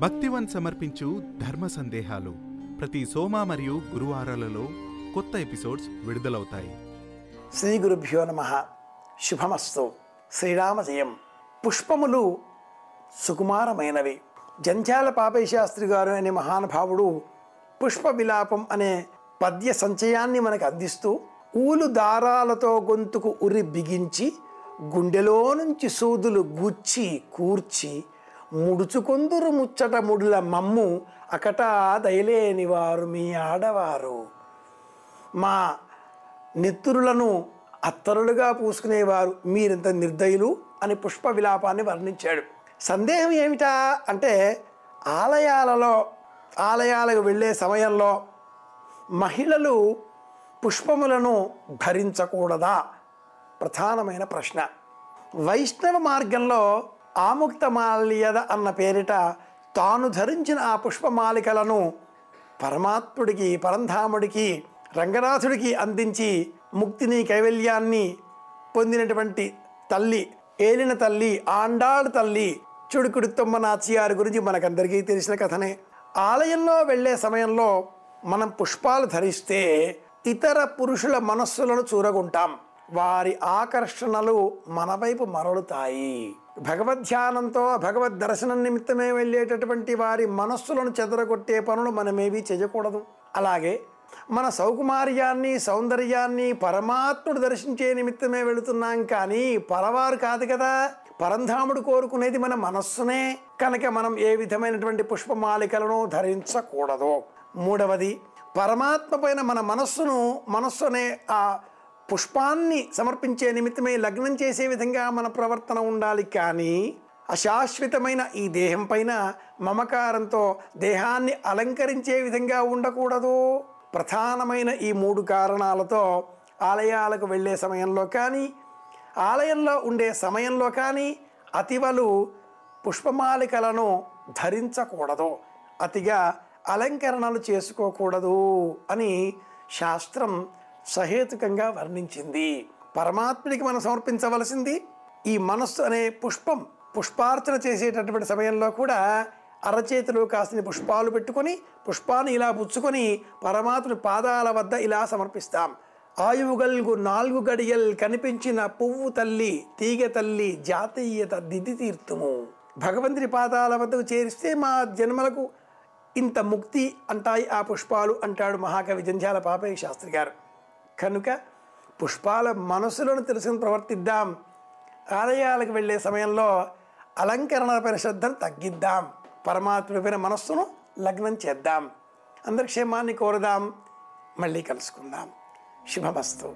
భక్తివన్ సమర్పించు ధర్మ సందేహాలు ప్రతి సోమ మరియు గురువారాలలో కొత్త ఎపిసోడ్స్ విడుదలవుతాయి. శ్రీ గురుభ్యో నమ. శుభమస్తు. శ్రీరామ జయం పుష్పములు సుకుమారమైనవి. జంధ్యాల పాపయ్య శాస్త్రి గారు అనే మహానుభావుడు పుష్ప విలాపం అనే పద్య సంచయాన్ని మనకు అందిస్తూ ఊలు దారాలతో గొంతుకు ఉరి బిగించి గుండెలో నుంచి సూదులు గుచ్చి కూర్చి ముడుచుకొందురు ముచ్చట ముడుల మమ్ము అకటా దయలేని వారు మీ ఆడవారు. మా నెత్తురులను అత్తరులుగా పూసుకునేవారు మీరింత నిర్దయులు అని పుష్ప విలాపాన్ని వర్ణించాడు. సందేహం ఏమిటా అంటే ఆలయాలలో ఆలయాలకు వెళ్ళే సమయంలో మహిళలు పుష్పములను ధరించకూడదా? ప్రధానమైన ప్రశ్న. వైష్ణవ మార్గంలో ఆముక్తమాల్యద అన్న పేరిట తాను ధరించిన ఆ పుష్పమాలికలను పరమాత్ముడికి పరంధాముడికి రంగనాథుడికి అందించి ముక్తిని కైవల్యాన్ని పొందినటువంటి తల్లి ఏలిన తల్లి ఆండాళ్ తల్లి చుడుకుడు తొమ్మ నాచియారి గురించి మనకందరికీ తెలిసిన కథనే. ఆలయంలో వెళ్ళే సమయంలో మనం పుష్పాలు ధరిస్తే ఇతర పురుషుల మనస్సులను చూరగుంటాం. వారి ఆకర్షణలు మన వైపు మరలుతాయి. భగవద్ధ్యానంతో భగవద్ దర్శనం నిమిత్తమే వెళ్ళేటటువంటి వారి మనస్సులను చెదరగొట్టే పనులు మనమేవి చేయకూడదు. అలాగే మన సౌకుమార్యాన్ని సౌందర్యాన్ని పరమాత్ముడు దర్శించే నిమిత్తమే వెళుతున్నాం కానీ పరవారు కాదు కదా. పరంధాముడు కోరుకునేది మన మనస్సునే. కనుక మనం ఏ విధమైనటువంటి పుష్పమాలికలను ధరించకూడదు. మూడవది పరమాత్మ పైన మన మనస్సును మనస్సు అనే ఆ పుష్పాన్ని సమర్పించే నిమిత్తమే లగ్నం చేసే విధంగా మన ప్రవర్తన ఉండాలి కానీ అశాశ్వతమైన ఈ దేహం పైన మమకారంతో దేహాన్ని అలంకరించే విధంగా ఉండకూడదు. ప్రధానమైన ఈ మూడు కారణాలతో ఆలయాలకు వెళ్ళే సమయంలో కానీ ఆలయంలో ఉండే సమయంలో కానీ అతివలు పుష్పమాలికలను ధరించకూడదు. అతిగా అలంకరణలు చేసుకోకూడదు అని శాస్త్రం సహేతుకంగా వర్ణించింది. పరమాత్మనికి మనం సమర్పించవలసింది ఈ మనస్సు అనే పుష్పం పుష్పార్చన చేసేటటువంటి సమయంలో కూడా అరచేతిలో కాసిన పుష్పాలు పెట్టుకొని పుష్పాన్ని ఇలా పుచ్చుకొని పరమాత్ముడి పాదాల వద్ద ఇలా సమర్పిస్తాం. ఆయువుగల్గు నాలుగు గడియల్ కనిపించిన పువ్వు తల్లి తీగ తల్లి జాతీయత దిది తీర్థము భగవంతుని పాదాల వద్దకు చేరిస్తే మా జన్మలకు ఇంత ముక్తి అంటాయి ఆ పుష్పాలు అంటాడు మహాకవి జంధ్యాల పాపయ్య శాస్త్రి గారు. కనుక పుష్పాల మనసులను తెలుసుకుని ప్రవర్తిద్దాం. ఆలయాలకు వెళ్ళే సమయంలో అలంకరణపైన శ్రద్ధను తగ్గిద్దాం. పరమాత్మపైన మనస్సును లగ్నం చేద్దాం. అందరి క్షేమాన్ని కోరుదాం. మళ్ళీ కలుసుకుందాం. శుభమస్తు.